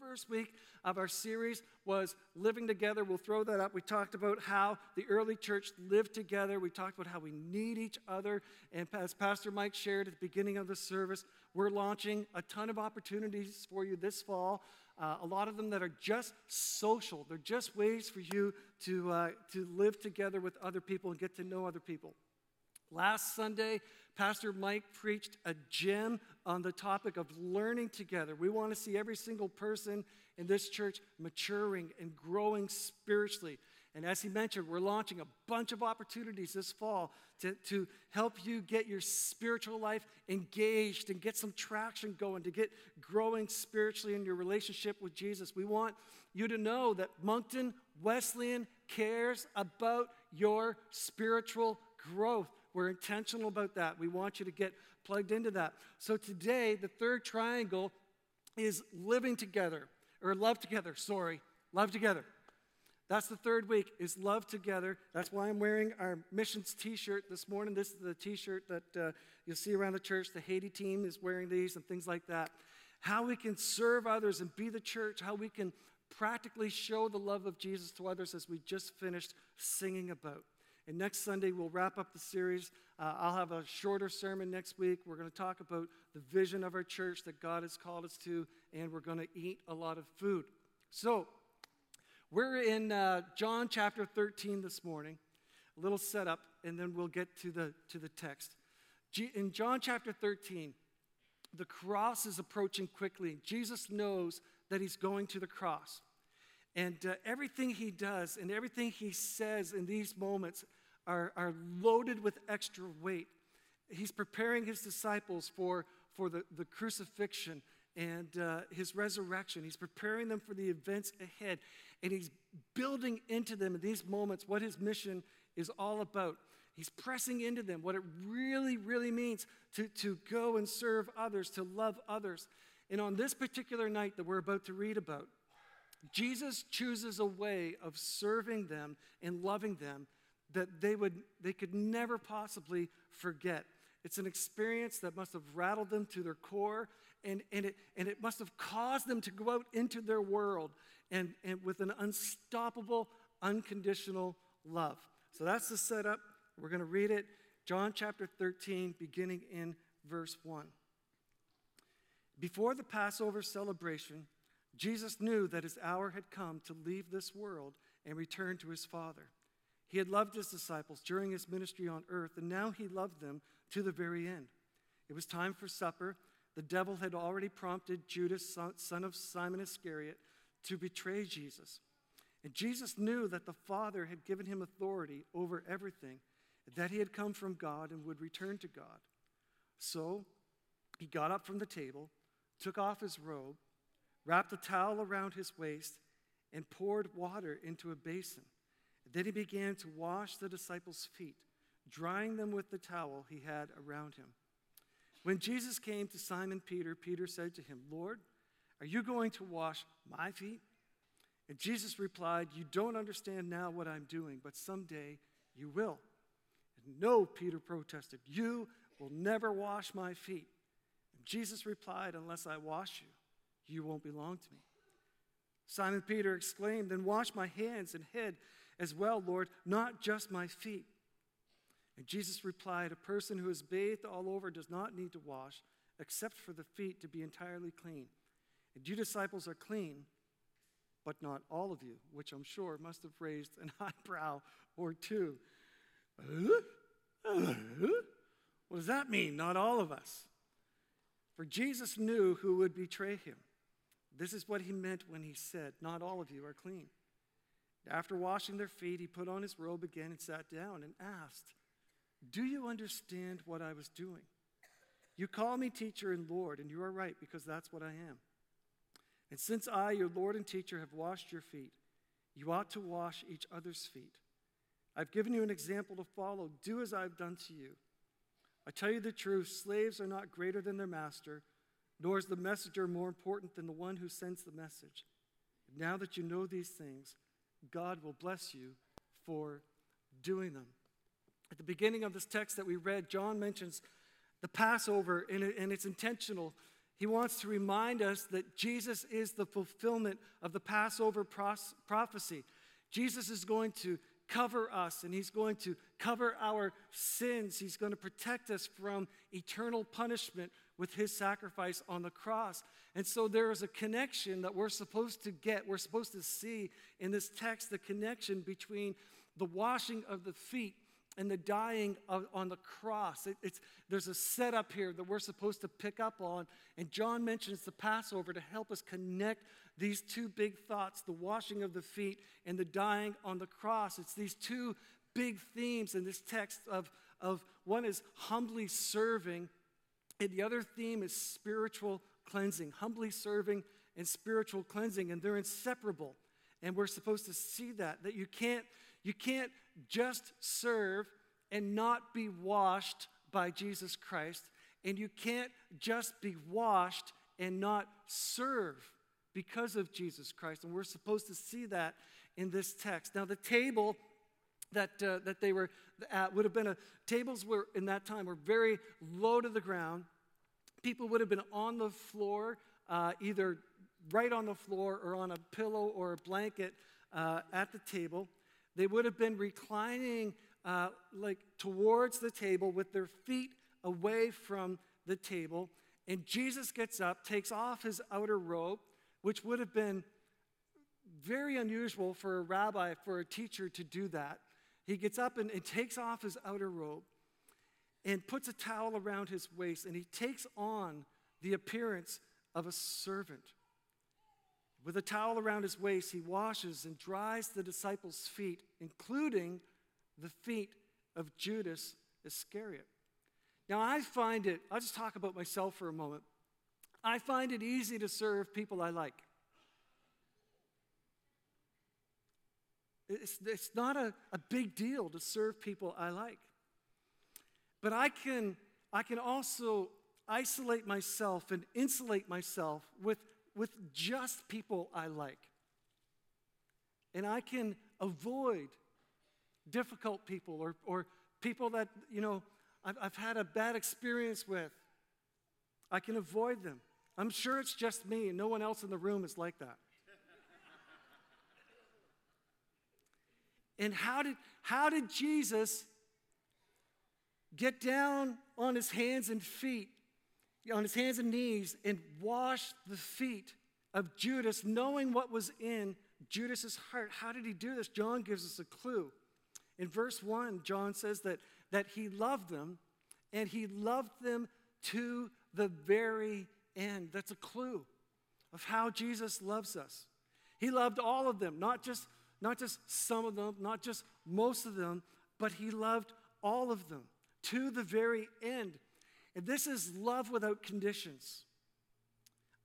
first week of our series was living together. We'll throw that up. We talked about how the early church lived together. We talked about how we need each other. And as Pastor Mike shared at the beginning of the service, we're launching a ton of opportunities for you this fall. Uh, a lot of them that are just social. They're just ways for you to, uh, to live together with other people and get to know other people. Last Sunday, Pastor Mike preached a gem on the topic of learning together. We want to see every single person in this church maturing and growing spiritually. And as he mentioned, we're launching a bunch of opportunities this fall to, to help you get your spiritual life engaged and get some traction going, to get growing spiritually in your relationship with Jesus. We want you to know that Moncton Wesleyan cares about your spiritual growth. We're intentional about that. We want you to get plugged into that. So today, the third triangle is living together, or love together, sorry, love together. That's the third week, is love together. That's why I'm wearing our missions t shirt this morning. This is the t shirt that uh, you'll see around the church. The Haiti team is wearing these and things like that. How we can serve others and be the church, how we can practically show the love of Jesus to others as we just finished singing about. And next Sunday, we'll wrap up the series. Uh, I'll have a shorter sermon next week. We're going to talk about the vision of our church that God has called us to, and we're going to eat a lot of food. So, we're in uh, John chapter 13 this morning, a little setup, and then we'll get to the, to the text. G- in John chapter 13, the cross is approaching quickly. Jesus knows that he's going to the cross. And uh, everything he does and everything he says in these moments are, are loaded with extra weight. He's preparing his disciples for, for the, the crucifixion and uh, his resurrection. He's preparing them for the events ahead. And he's building into them in these moments what his mission is all about. He's pressing into them what it really, really means to, to go and serve others, to love others. And on this particular night that we're about to read about, Jesus chooses a way of serving them and loving them that they, would, they could never possibly forget. It's an experience that must have rattled them to their core, and, and, it, and it must have caused them to go out into their world and, and with an unstoppable, unconditional love. So that's the setup. We're going to read it. John chapter 13, beginning in verse 1. Before the Passover celebration, Jesus knew that his hour had come to leave this world and return to his Father. He had loved his disciples during his ministry on earth, and now he loved them to the very end. It was time for supper. The devil had already prompted Judas, son of Simon Iscariot, to betray Jesus. And Jesus knew that the Father had given him authority over everything, that he had come from God and would return to God. So he got up from the table, took off his robe, wrapped a towel around his waist, and poured water into a basin. Then he began to wash the disciples' feet, drying them with the towel he had around him. When Jesus came to Simon Peter, Peter said to him, Lord, are you going to wash my feet? And Jesus replied, You don't understand now what I'm doing, but someday you will. And no, Peter protested, You will never wash my feet. And Jesus replied, Unless I wash you, you won't belong to me. Simon Peter exclaimed, Then wash my hands and head as well, Lord, not just my feet. And Jesus replied, A person who is bathed all over does not need to wash, except for the feet to be entirely clean. And you disciples are clean, but not all of you, which I'm sure must have raised an eyebrow or two. What does that mean? Not all of us. For Jesus knew who would betray him. This is what he meant when he said, Not all of you are clean. After washing their feet, he put on his robe again and sat down and asked, Do you understand what I was doing? You call me teacher and Lord, and you are right because that's what I am. And since I, your Lord and teacher, have washed your feet, you ought to wash each other's feet. I've given you an example to follow. Do as I've done to you. I tell you the truth slaves are not greater than their master, nor is the messenger more important than the one who sends the message. Now that you know these things, God will bless you for doing them. At the beginning of this text that we read, John mentions the Passover, and, it's intentional He wants to remind us that Jesus is the fulfillment of the Passover prophecy. Jesus is going to cover us and he's going to cover our sins. He's going to protect us from eternal punishment with his sacrifice on the cross. And so there is a connection that we're supposed to get, we're supposed to see in this text the connection between the washing of the feet and the dying of, on the cross. It, it's, there's a setup here that we're supposed to pick up on. And John mentions the Passover to help us connect these two big thoughts the washing of the feet and the dying on the cross. It's these two big themes in this text of, of one is humbly serving, and the other theme is spiritual cleansing. Humbly serving and spiritual cleansing, and they're inseparable. And we're supposed to see that, that you can't you can't just serve and not be washed by Jesus Christ, and you can't just be washed and not serve because of Jesus Christ. And we're supposed to see that in this text. Now, the table that, uh, that they were at would have been a, tables were in that time were very low to the ground. People would have been on the floor, uh, either right on the floor or on a pillow or a blanket uh, at the table. They would have been reclining uh, like towards the table with their feet away from the table. And Jesus gets up, takes off his outer robe, which would have been very unusual for a rabbi, for a teacher to do that. He gets up and, and takes off his outer robe and puts a towel around his waist, and he takes on the appearance of a servant. With a towel around his waist, he washes and dries the disciples' feet, including the feet of Judas Iscariot. Now, I find it, I'll just talk about myself for a moment. I find it easy to serve people I like. It's, it's not a, a big deal to serve people I like. But I can, I can also isolate myself and insulate myself with with just people I like. And I can avoid difficult people or, or people that, you know, I've, I've had a bad experience with. I can avoid them. I'm sure it's just me, and no one else in the room is like that. And how did, how did Jesus get down on his hands and feet on his hands and knees and wash the feet of Judas, knowing what was in Judas's heart. How did he do this? John gives us a clue. In verse 1, John says that, that he loved them and he loved them to the very end. That's a clue of how Jesus loves us. He loved all of them, not just, not just some of them, not just most of them, but he loved all of them to the very end. And this is love without conditions.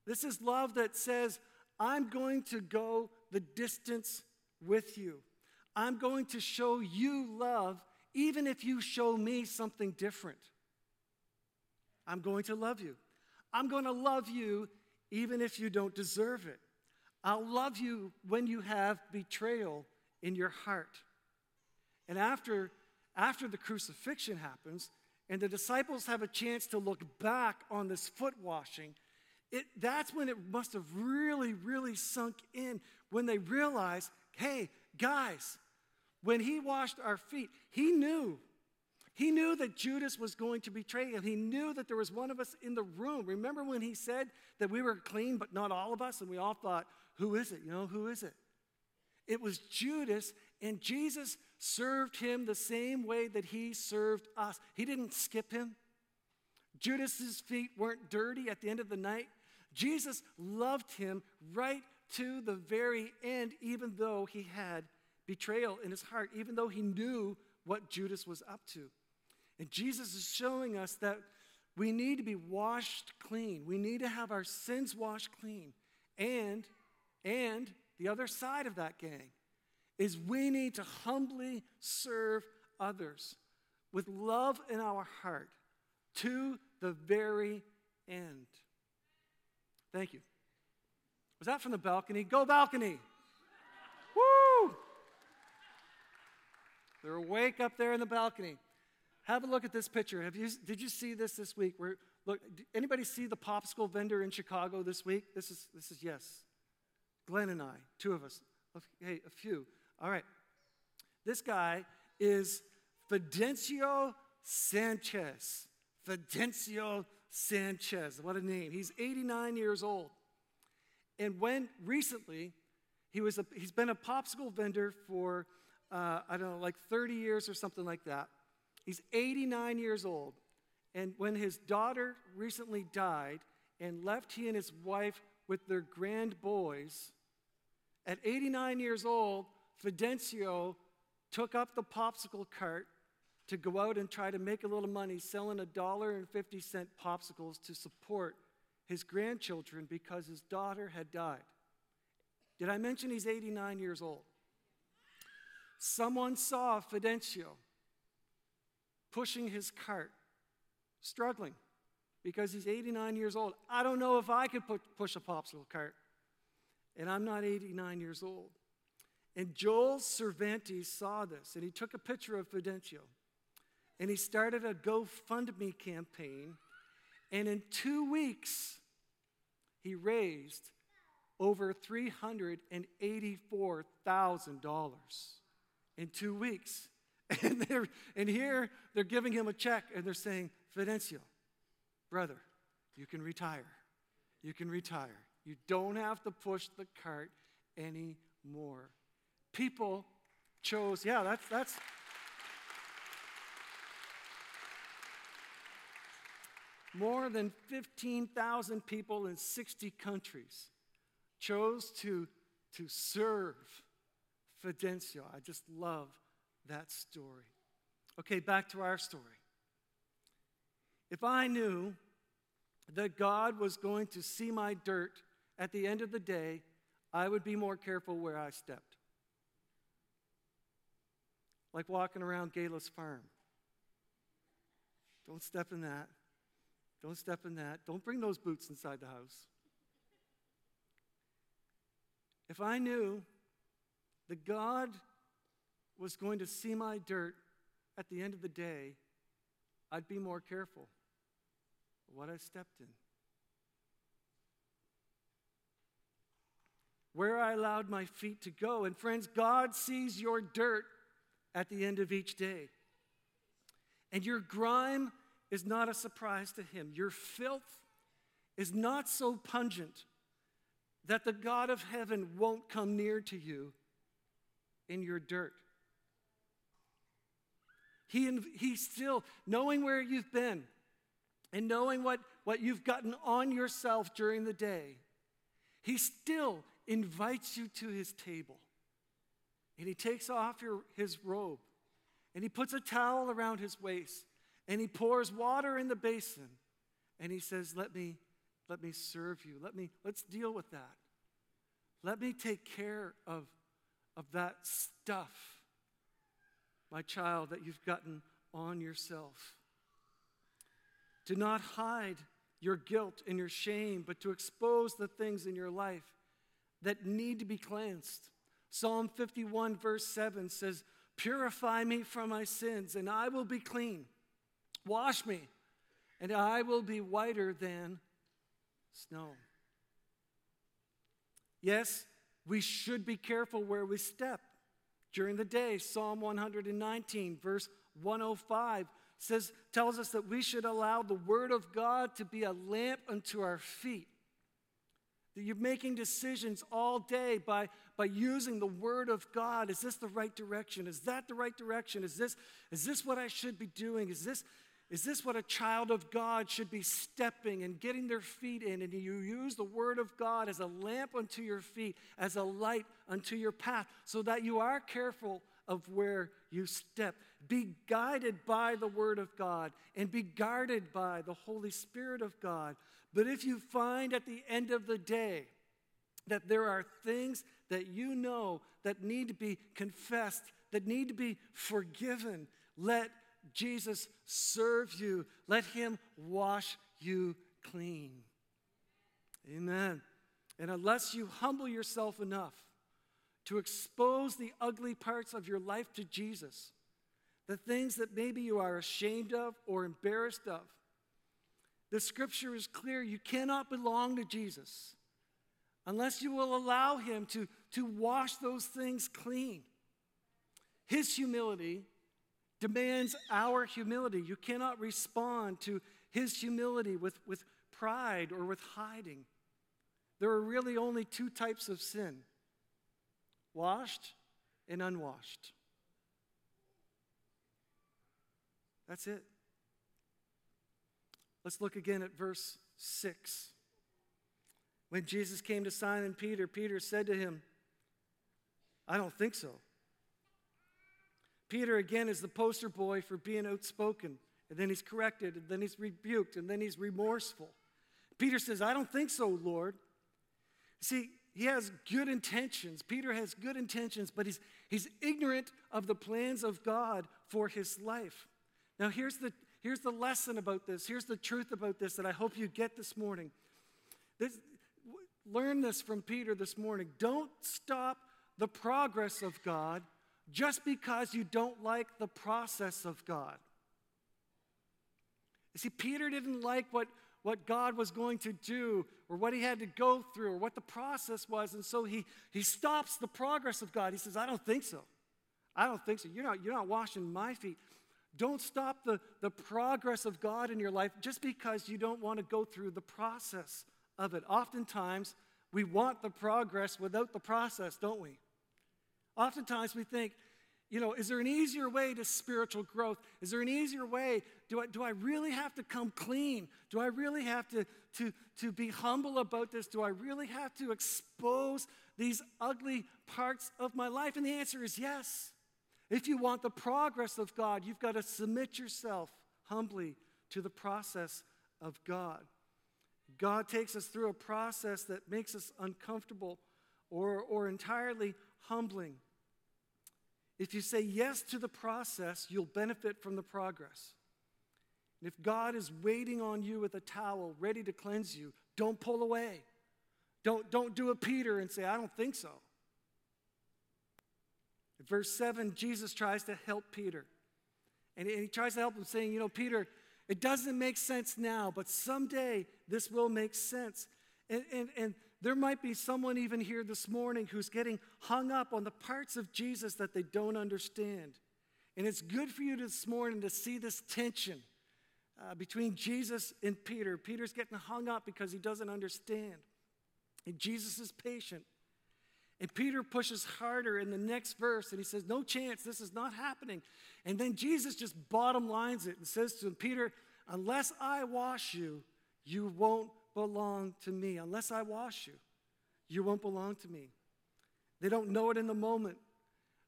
This is love that says, I'm going to go the distance with you. I'm going to show you love even if you show me something different. I'm going to love you. I'm going to love you even if you don't deserve it. I'll love you when you have betrayal in your heart. And after, after the crucifixion happens, and the disciples have a chance to look back on this foot washing, it, that's when it must have really, really sunk in when they realized hey, guys, when he washed our feet, he knew. He knew that Judas was going to betray him. He knew that there was one of us in the room. Remember when he said that we were clean, but not all of us? And we all thought, who is it? You know, who is it? It was Judas, and Jesus served him the same way that he served us. He didn't skip him. Judas's feet weren't dirty at the end of the night. Jesus loved him right to the very end, even though he had betrayal in his heart, even though he knew what Judas was up to. And Jesus is showing us that we need to be washed clean. We need to have our sins washed clean. And, and the other side of that, gang, is we need to humbly serve others with love in our heart to the very end. Thank you. Was that from the balcony? Go, balcony! Woo! They're awake up there in the balcony. Have a look at this picture. Have you, did you see this this week? Where Look, anybody see the popsicle vendor in Chicago this week? This is, this is yes. Glenn and I, two of us. Hey, a few. All right. This guy is Fidencio Sanchez. Fidencio Sanchez. What a name. He's 89 years old. And when recently, he was a, he's been a popsicle vendor for, uh, I don't know, like 30 years or something like that. He's 89 years old. And when his daughter recently died and left he and his wife with their grand boys, at 89 years old, Fidencio took up the popsicle cart to go out and try to make a little money selling a dollar and 50 cent popsicles to support his grandchildren because his daughter had died. Did I mention he's 89 years old? Someone saw Fidencio pushing his cart struggling because he's 89 years old. I don't know if I could push a popsicle cart, and I'm not 89 years old. And Joel Cervantes saw this, and he took a picture of Fidencio, and he started a GoFundMe campaign, and in two weeks, he raised over $384,000 in two weeks. And, and here they're giving him a check and they're saying, Fidencio, brother, you can retire. You can retire. You don't have to push the cart anymore. People chose, yeah, that's, that's. More than 15,000 people in 60 countries chose to, to serve Fidencio. I just love that story. Okay, back to our story. If I knew that God was going to see my dirt at the end of the day, I would be more careful where I stepped. Like walking around Gayless Farm. Don't step in that. Don't step in that. Don't bring those boots inside the house. If I knew that God was going to see my dirt at the end of the day, I'd be more careful what I stepped in. Where I allowed my feet to go. And friends, God sees your dirt at the end of each day. And your grime is not a surprise to Him. Your filth is not so pungent that the God of heaven won't come near to you in your dirt. He, he still, knowing where you've been and knowing what, what you've gotten on yourself during the day, he still invites you to his table. And he takes off your, his robe and he puts a towel around his waist and he pours water in the basin and he says, Let me, let me serve you. Let me, let's deal with that. Let me take care of, of that stuff my child, that you've gotten on yourself. To not hide your guilt and your shame, but to expose the things in your life that need to be cleansed. Psalm 51, verse 7 says, Purify me from my sins, and I will be clean. Wash me, and I will be whiter than snow. Yes, we should be careful where we step during the day. Psalm 119, verse 105 says, tells us that we should allow the Word of God to be a lamp unto our feet. That you're making decisions all day by, by using the Word of God. Is this the right direction? Is that the right direction? Is this, is this what I should be doing? Is this, is this what a child of God should be stepping and getting their feet in? And you use the Word of God as a lamp unto your feet, as a light unto your path, so that you are careful of where you step. Be guided by the Word of God and be guarded by the Holy Spirit of God. But if you find at the end of the day that there are things that you know that need to be confessed, that need to be forgiven, let Jesus serve you. Let him wash you clean. Amen. And unless you humble yourself enough to expose the ugly parts of your life to Jesus, the things that maybe you are ashamed of or embarrassed of, The scripture is clear. You cannot belong to Jesus unless you will allow Him to, to wash those things clean. His humility demands our humility. You cannot respond to His humility with, with pride or with hiding. There are really only two types of sin washed and unwashed. That's it. Let's look again at verse 6. When Jesus came to Simon Peter, Peter said to him, I don't think so. Peter, again, is the poster boy for being outspoken, and then he's corrected, and then he's rebuked, and then he's remorseful. Peter says, I don't think so, Lord. See, he has good intentions. Peter has good intentions, but he's, he's ignorant of the plans of God for his life. Now, here's the, here's the lesson about this. Here's the truth about this that I hope you get this morning. This, learn this from Peter this morning. Don't stop the progress of God just because you don't like the process of God. You see, Peter didn't like what, what God was going to do or what he had to go through or what the process was, and so he, he stops the progress of God. He says, I don't think so. I don't think so. You're not, you're not washing my feet. Don't stop the, the progress of God in your life just because you don't want to go through the process of it. Oftentimes, we want the progress without the process, don't we? Oftentimes, we think, you know, is there an easier way to spiritual growth? Is there an easier way? Do I, do I really have to come clean? Do I really have to, to, to be humble about this? Do I really have to expose these ugly parts of my life? And the answer is yes. If you want the progress of God, you've got to submit yourself humbly to the process of God. God takes us through a process that makes us uncomfortable or, or entirely humbling. If you say yes to the process, you'll benefit from the progress. And if God is waiting on you with a towel ready to cleanse you, don't pull away. Don't, don't do a Peter and say, I don't think so. Verse 7, Jesus tries to help Peter. And he tries to help him, saying, You know, Peter, it doesn't make sense now, but someday this will make sense. And, and, and there might be someone even here this morning who's getting hung up on the parts of Jesus that they don't understand. And it's good for you this morning to see this tension uh, between Jesus and Peter. Peter's getting hung up because he doesn't understand. And Jesus is patient. And Peter pushes harder in the next verse and he says, No chance, this is not happening. And then Jesus just bottom lines it and says to him, Peter, unless I wash you, you won't belong to me. Unless I wash you, you won't belong to me. They don't know it in the moment,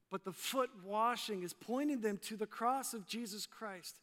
but the foot washing is pointing them to the cross of Jesus Christ.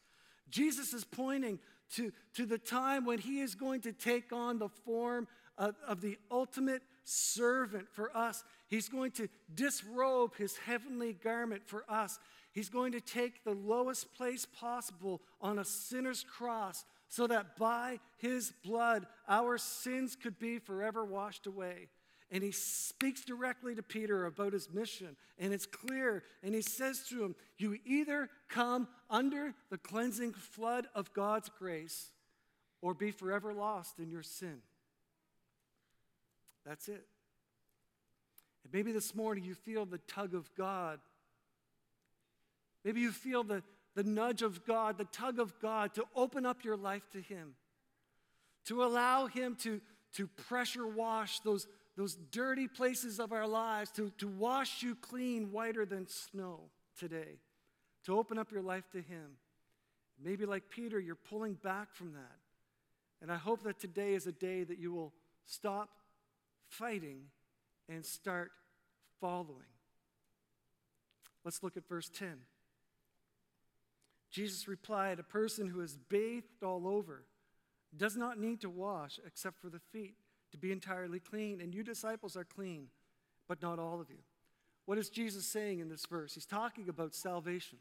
Jesus is pointing to, to the time when he is going to take on the form of, of the ultimate servant for us. He's going to disrobe his heavenly garment for us. He's going to take the lowest place possible on a sinner's cross so that by his blood our sins could be forever washed away. And he speaks directly to Peter about his mission, and it's clear. And he says to him, You either come under the cleansing flood of God's grace or be forever lost in your sin. That's it. And maybe this morning you feel the tug of God. Maybe you feel the, the nudge of God, the tug of God to open up your life to Him, to allow Him to, to pressure wash those, those dirty places of our lives, to, to wash you clean, whiter than snow today, to open up your life to Him. Maybe like Peter, you're pulling back from that. And I hope that today is a day that you will stop fighting and start following. Let's look at verse 10. Jesus replied, A person who is bathed all over does not need to wash except for the feet to be entirely clean. And you disciples are clean, but not all of you. What is Jesus saying in this verse? He's talking about salvation.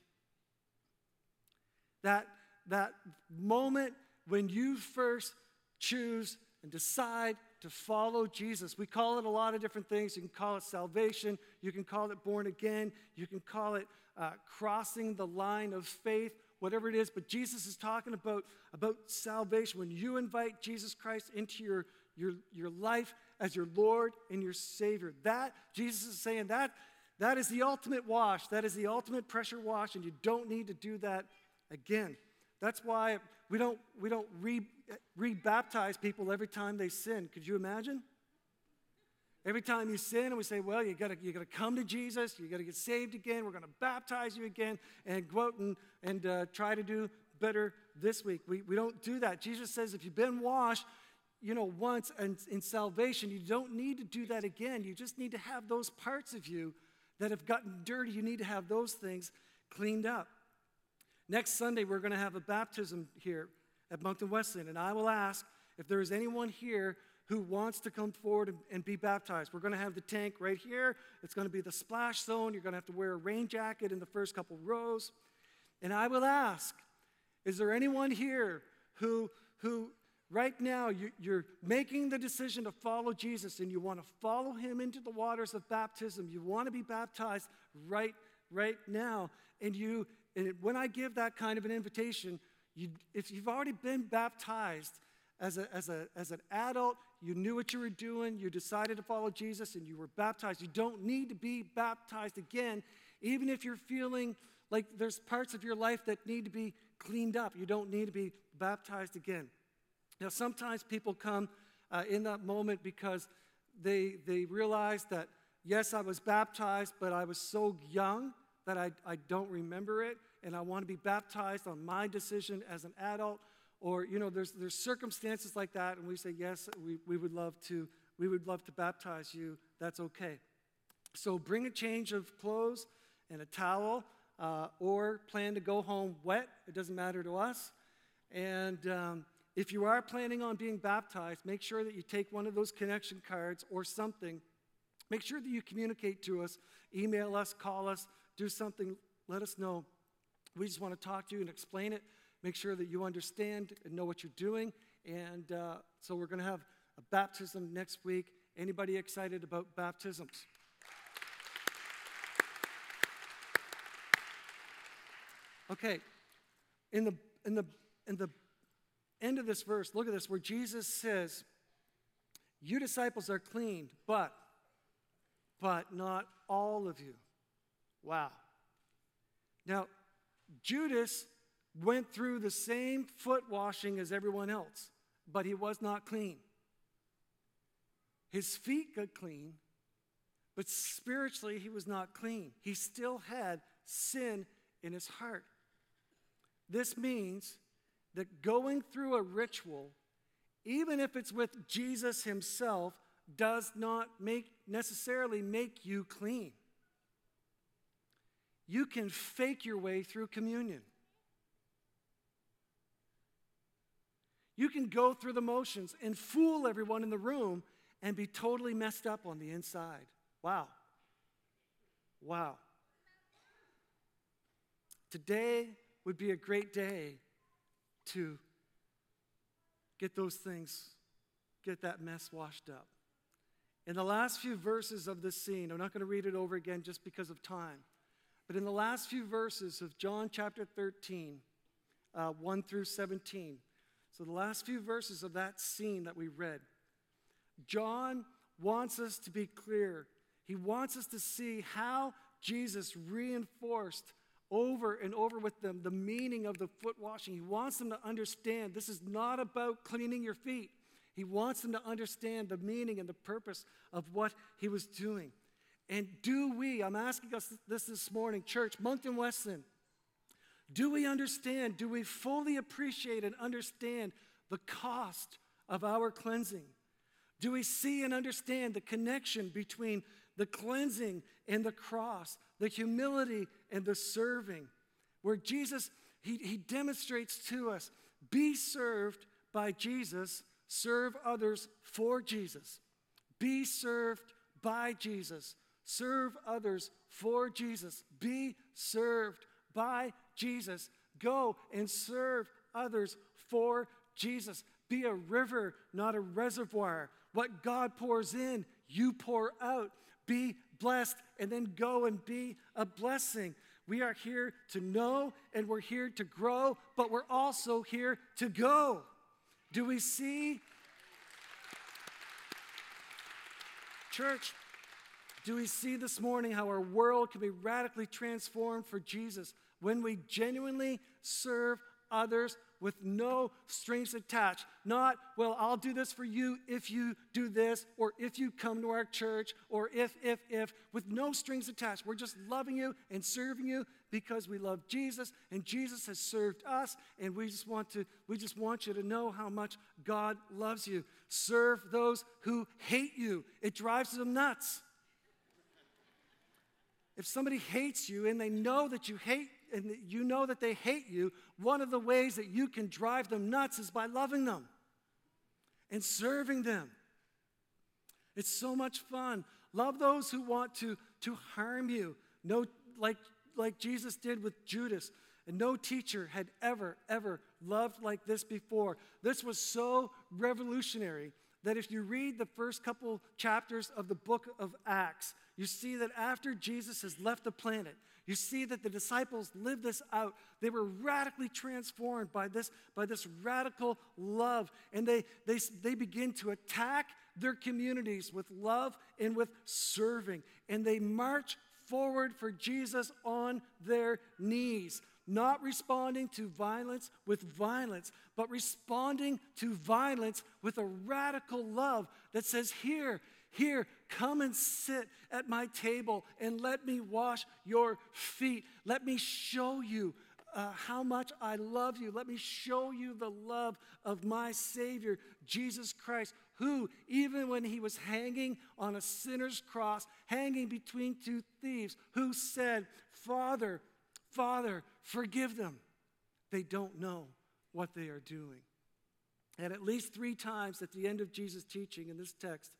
That, that moment when you first choose and decide to follow Jesus. We call it a lot of different things. You can call it salvation, you can call it born again, you can call it uh, crossing the line of faith. whatever it is, but Jesus is talking about, about salvation. When you invite Jesus Christ into your, your, your life as your Lord and your Savior, that, Jesus is saying that, that is the ultimate wash. That is the ultimate pressure wash, and you don't need to do that again. That's why we don't, we don't re, re-baptize people every time they sin. Could you imagine? Every time you sin, and we say, well, you gotta, you gotta come to Jesus, you gotta get saved again, we're gonna baptize you again, and and, and uh, try to do better this week. We, we don't do that. Jesus says if you've been washed, you know, once and in salvation, you don't need to do that again. You just need to have those parts of you that have gotten dirty. You need to have those things cleaned up. Next Sunday, we're going to have a baptism here at Moncton Wesleyan, and I will ask if there is anyone here who wants to come forward and, and be baptized. We're going to have the tank right here. It's going to be the splash zone. You're going to have to wear a rain jacket in the first couple rows. And I will ask, is there anyone here who, who right now you, you're making the decision to follow Jesus and you want to follow him into the waters of baptism? You want to be baptized right, right now. And you, and when I give that kind of an invitation, you, if you've already been baptized as, a, as, a, as an adult, you knew what you were doing, you decided to follow Jesus, and you were baptized. You don't need to be baptized again, even if you're feeling like there's parts of your life that need to be cleaned up. You don't need to be baptized again. Now, sometimes people come uh, in that moment because they, they realize that, yes, I was baptized, but I was so young that I, I don't remember it, and I want to be baptized on my decision as an adult or you know there's, there's circumstances like that and we say yes we, we would love to we would love to baptize you. That's okay. So bring a change of clothes and a towel uh, or plan to go home wet. It doesn't matter to us. And um, if you are planning on being baptized make sure that you take one of those connection cards or something. Make sure that you communicate to us email us call us do something let us know we just want to talk to you and explain it make sure that you understand and know what you're doing. And uh, so we're going to have a baptism next week. Anybody excited about baptisms? Okay, in the, in the, in the end of this verse, look at this, where Jesus says, You disciples are clean, but, but not all of you. Wow. Now, Judas went through the same foot washing as everyone else, but he was not clean. His feet got clean, but spiritually he was not clean. He still had sin in his heart. This means that going through a ritual, even if it's with Jesus himself, does not make necessarily make you clean. You can fake your way through communion. You can go through the motions and fool everyone in the room and be totally messed up on the inside. Wow. Wow. Today would be a great day to get those things, get that mess washed up. In the last few verses of this scene, I'm not going to read it over again just because of time, but in the last few verses of John chapter 13, uh, 1 through 17, so, the last few verses of that scene that we read, John wants us to be clear. He wants us to see how Jesus reinforced over and over with them the meaning of the foot washing. He wants them to understand this is not about cleaning your feet. He wants them to understand the meaning and the purpose of what he was doing. And do we, I'm asking us this this morning, church, Moncton Wesleyan, do we understand? Do we fully appreciate and understand the cost of our cleansing? Do we see and understand the connection between the cleansing and the cross, the humility and the serving? Where Jesus, he, he demonstrates to us be served by Jesus, serve others for Jesus. Be served by Jesus, serve others for Jesus. Be served by Jesus. Go and serve others for Jesus. Be a river, not a reservoir. What God pours in, you pour out. Be blessed and then go and be a blessing. We are here to know and we're here to grow, but we're also here to go. Do we see? Church, do we see this morning how our world can be radically transformed for Jesus when we genuinely serve others with no strings attached? Not, well, I'll do this for you if you do this, or if you come to our church, or if, if, if, with no strings attached. We're just loving you and serving you because we love Jesus and Jesus has served us and we just want to we just want you to know how much God loves you. Serve those who hate you. It drives them nuts. If somebody hates you and they know that you hate and you know that they hate you, one of the ways that you can drive them nuts is by loving them and serving them. It's so much fun. Love those who want to, to harm you. No, like like Jesus did with Judas. And no teacher had ever, ever loved like this before. This was so revolutionary that if you read the first couple chapters of the book of Acts, you see that after Jesus has left the planet, you see that the disciples lived this out. They were radically transformed by this, by this radical love. And they, they, they begin to attack their communities with love and with serving. And they march forward for Jesus on their knees, not responding to violence with violence, but responding to violence with a radical love that says, Here, here, come and sit at my table and let me wash your feet. Let me show you uh, how much I love you. Let me show you the love of my Savior, Jesus Christ, who, even when he was hanging on a sinner's cross, hanging between two thieves, who said, Father, Father, forgive them. They don't know what they are doing. And at least three times at the end of Jesus' teaching in this text,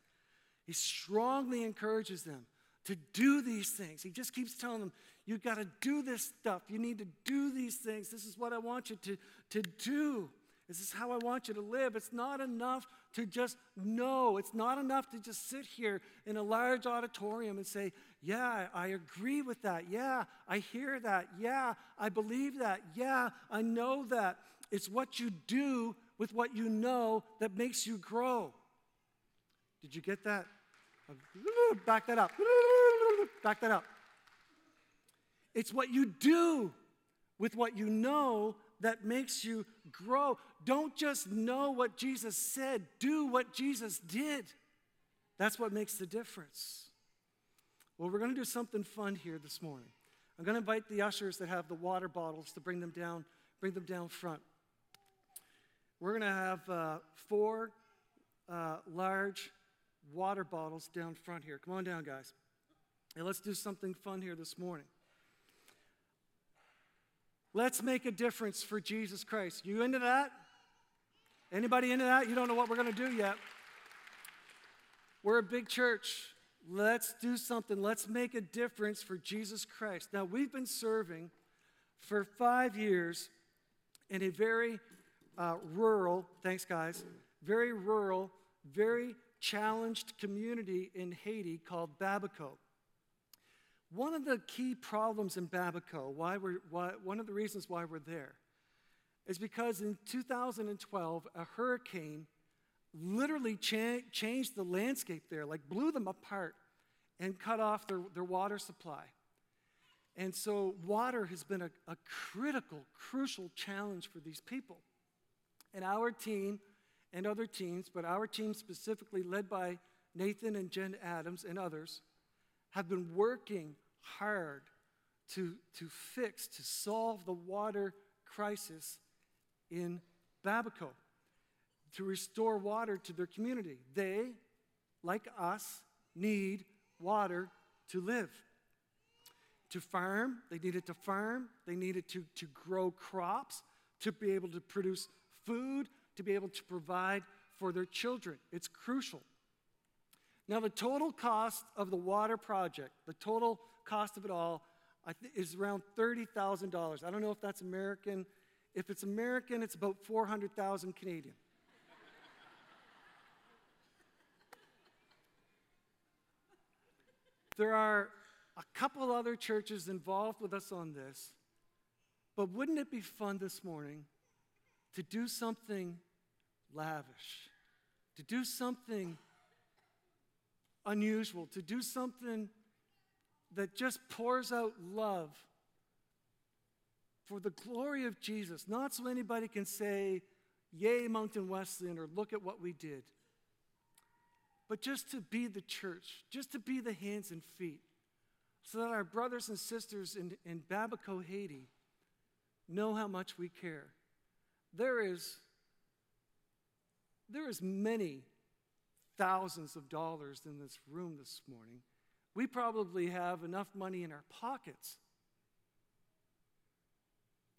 he strongly encourages them to do these things. He just keeps telling them, You've got to do this stuff. You need to do these things. This is what I want you to, to do. This is how I want you to live. It's not enough to just know. It's not enough to just sit here in a large auditorium and say, Yeah, I agree with that. Yeah, I hear that. Yeah, I believe that. Yeah, I know that. It's what you do with what you know that makes you grow. Did you get that? Back that up. Back that up. It's what you do with what you know that makes you grow. Don't just know what Jesus said, do what Jesus did. That's what makes the difference. Well, we're going to do something fun here this morning. I'm going to invite the ushers that have the water bottles to bring them down, bring them down front. We're going to have uh, four uh, large water bottles down front here. Come on down, guys. And let's do something fun here this morning. Let's make a difference for Jesus Christ. You into that? Anybody into that? You don't know what we're going to do yet. We're a big church. Let's do something. Let's make a difference for Jesus Christ. Now, we've been serving for five years in a very uh, rural, thanks guys, very rural, very challenged community in Haiti called Babaco. One of the key problems in Babaco, why we're, why, one of the reasons why we're there, is because in 2012, a hurricane literally cha- changed the landscape there, like blew them apart and cut off their, their water supply. And so, water has been a, a critical, crucial challenge for these people. And our team and other teams, but our team specifically led by Nathan and Jen Adams and others, have been working hard to, to fix, to solve the water crisis in Babaco, to restore water to their community. They, like us, need water to live. To farm, they needed to farm, they needed to, to grow crops, to be able to produce food, to be able to provide for their children. It's crucial. Now, the total cost of the water project, the total cost of it all, th- is around $30,000. I don't know if that's American. If it's American, it's about 400,000 Canadian. there are a couple other churches involved with us on this. But wouldn't it be fun this morning to do something lavish, to do something unusual, to do something that just pours out love for the glory of Jesus, not so anybody can say, Yay, Moncton Wesleyan, or look at what we did, but just to be the church, just to be the hands and feet, so that our brothers and sisters in, in Babaco, Haiti, know how much we care. There is, there is many thousands of dollars in this room this morning. We probably have enough money in our pockets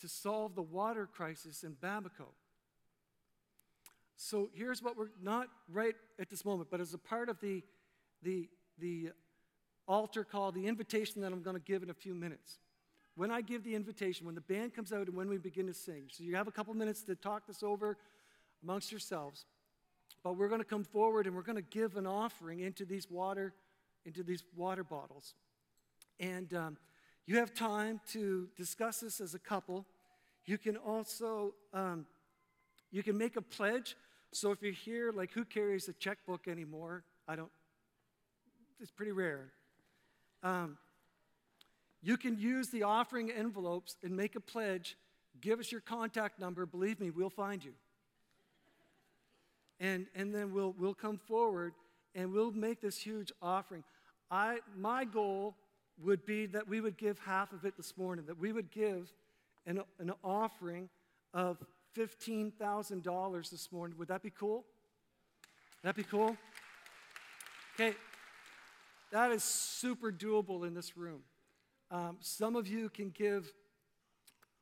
to solve the water crisis in Babaco. So here's what we're not right at this moment, but as a part of the, the, the altar call, the invitation that I'm going to give in a few minutes. When I give the invitation, when the band comes out and when we begin to sing, so you have a couple minutes to talk this over amongst yourselves. But we're going to come forward and we're going to give an offering into these water, into these water bottles. And um, you have time to discuss this as a couple. You can also um, you can make a pledge. So if you're here, like who carries a checkbook anymore? I don't. It's pretty rare. Um, you can use the offering envelopes and make a pledge. Give us your contact number. Believe me, we'll find you. And, and then we'll, we'll come forward and we'll make this huge offering. I, my goal would be that we would give half of it this morning, that we would give an, an offering of $15,000 this morning. Would that be cool? That be cool? Okay, that is super doable in this room. Um, some of you can give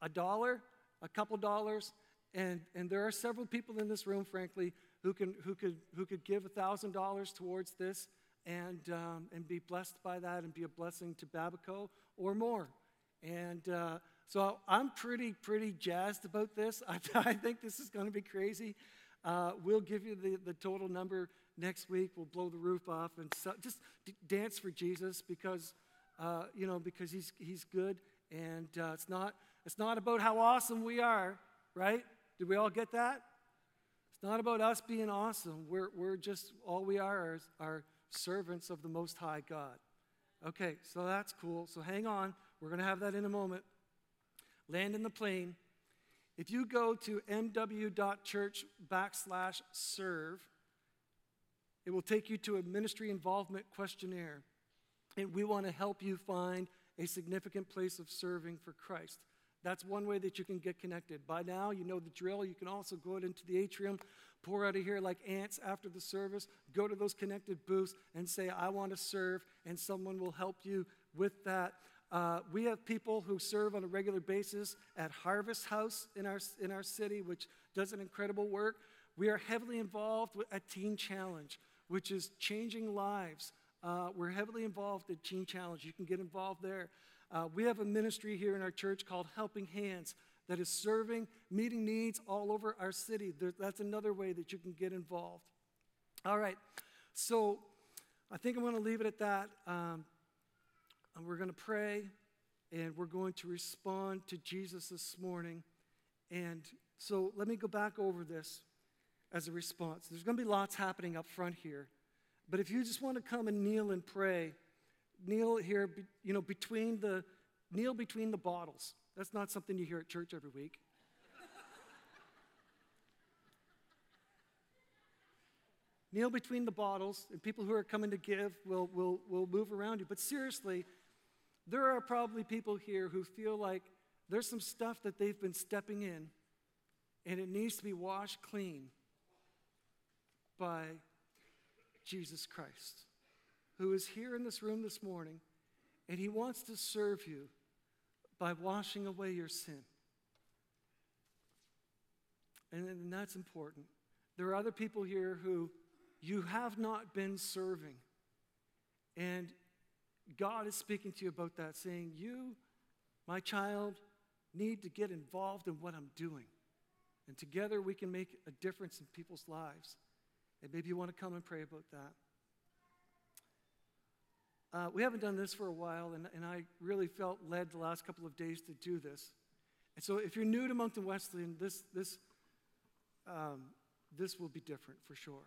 a dollar, a couple dollars, and, and there are several people in this room, frankly, who, can, who, could, who could give $1,000 towards this and, um, and be blessed by that and be a blessing to Babaco or more. And uh, so I'm pretty, pretty jazzed about this. I, I think this is going to be crazy. Uh, we'll give you the, the total number next week. We'll blow the roof off and so, just d- dance for Jesus because uh, you know, because he's, he's good. And uh, it's, not, it's not about how awesome we are, right? Did we all get that? It's not about us being awesome. We're, we're just, all we are is, are servants of the Most High God. Okay, so that's cool. So hang on. We're going to have that in a moment. Land in the plane. If you go to mw.church backslash serve, it will take you to a ministry involvement questionnaire. And we want to help you find a significant place of serving for Christ. That's one way that you can get connected. By now, you know the drill. You can also go out into the atrium, pour out of here like ants after the service, go to those connected booths and say, I want to serve, and someone will help you with that. Uh, we have people who serve on a regular basis at Harvest House in our, in our city, which does an incredible work. We are heavily involved with a Teen Challenge, which is changing lives uh, we're heavily involved in Teen Challenge. You can get involved there. Uh, we have a ministry here in our church called Helping Hands that is serving, meeting needs all over our city. There, that's another way that you can get involved. All right, so I think I'm going to leave it at that. Um, we're going to pray and we're going to respond to Jesus this morning. And so let me go back over this as a response. There's going to be lots happening up front here. But if you just want to come and kneel and pray, kneel here, you know, between the, kneel between the bottles. That's not something you hear at church every week. kneel between the bottles, and people who are coming to give will, will, will move around you. But seriously, there are probably people here who feel like there's some stuff that they've been stepping in, and it needs to be washed clean by Jesus Christ, who is here in this room this morning, and he wants to serve you by washing away your sin. And, and that's important. There are other people here who you have not been serving. And God is speaking to you about that, saying, You, my child, need to get involved in what I'm doing. And together we can make a difference in people's lives. And maybe you want to come and pray about that. Uh, we haven't done this for a while, and, and I really felt led the last couple of days to do this. And so, if you're new to Moncton Wesleyan, this, this, um, this will be different for sure.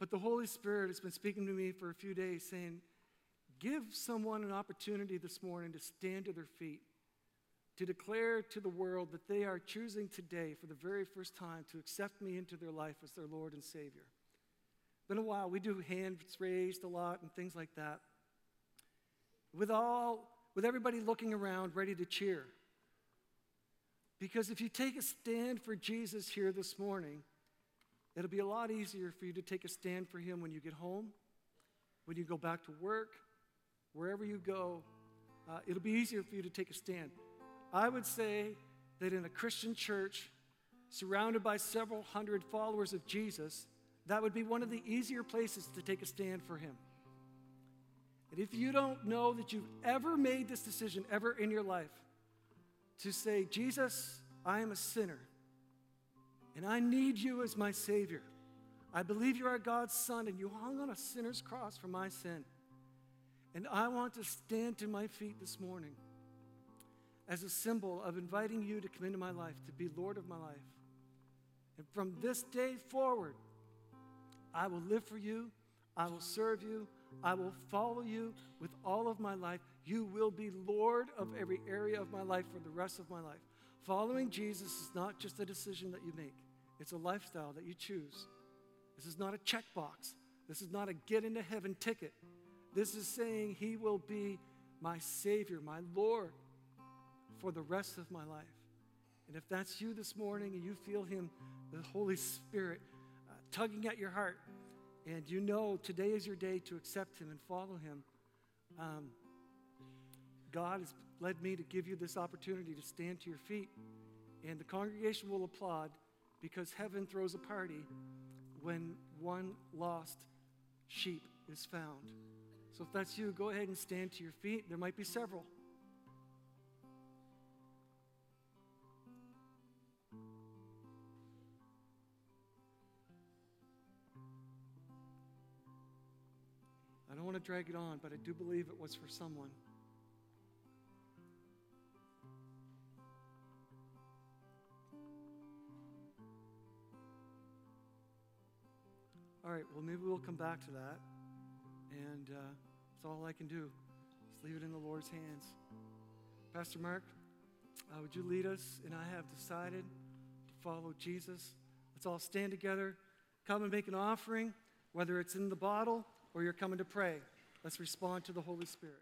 But the Holy Spirit has been speaking to me for a few days, saying, Give someone an opportunity this morning to stand to their feet, to declare to the world that they are choosing today for the very first time to accept me into their life as their Lord and Savior. Been a while. We do hands raised a lot and things like that. With all, with everybody looking around, ready to cheer. Because if you take a stand for Jesus here this morning, it'll be a lot easier for you to take a stand for Him when you get home, when you go back to work, wherever you go. Uh, it'll be easier for you to take a stand. I would say that in a Christian church, surrounded by several hundred followers of Jesus, that would be one of the easier places to take a stand for Him. And if you don't know that you've ever made this decision ever in your life to say, Jesus, I am a sinner and I need you as my Savior. I believe you are God's Son and you hung on a sinner's cross for my sin. And I want to stand to my feet this morning as a symbol of inviting you to come into my life, to be Lord of my life. And from this day forward, I will live for you. I will serve you. I will follow you with all of my life. You will be Lord of every area of my life for the rest of my life. Following Jesus is not just a decision that you make, it's a lifestyle that you choose. This is not a checkbox. This is not a get into heaven ticket. This is saying He will be my Savior, my Lord for the rest of my life. And if that's you this morning and you feel Him, the Holy Spirit, tugging at your heart, and you know today is your day to accept Him and follow Him, um, God has led me to give you this opportunity to stand to your feet. And the congregation will applaud because heaven throws a party when one lost sheep is found. So if that's you, go ahead and stand to your feet. There might be several. Want to drag it on, but I do believe it was for someone. All right, well, maybe we'll come back to that. And uh, that's all I can do. Just leave it in the Lord's hands. Pastor Mark, uh, would you lead us? And I have decided to follow Jesus. Let's all stand together, come and make an offering, whether it's in the bottle or you're coming to pray. Let's respond to the Holy Spirit.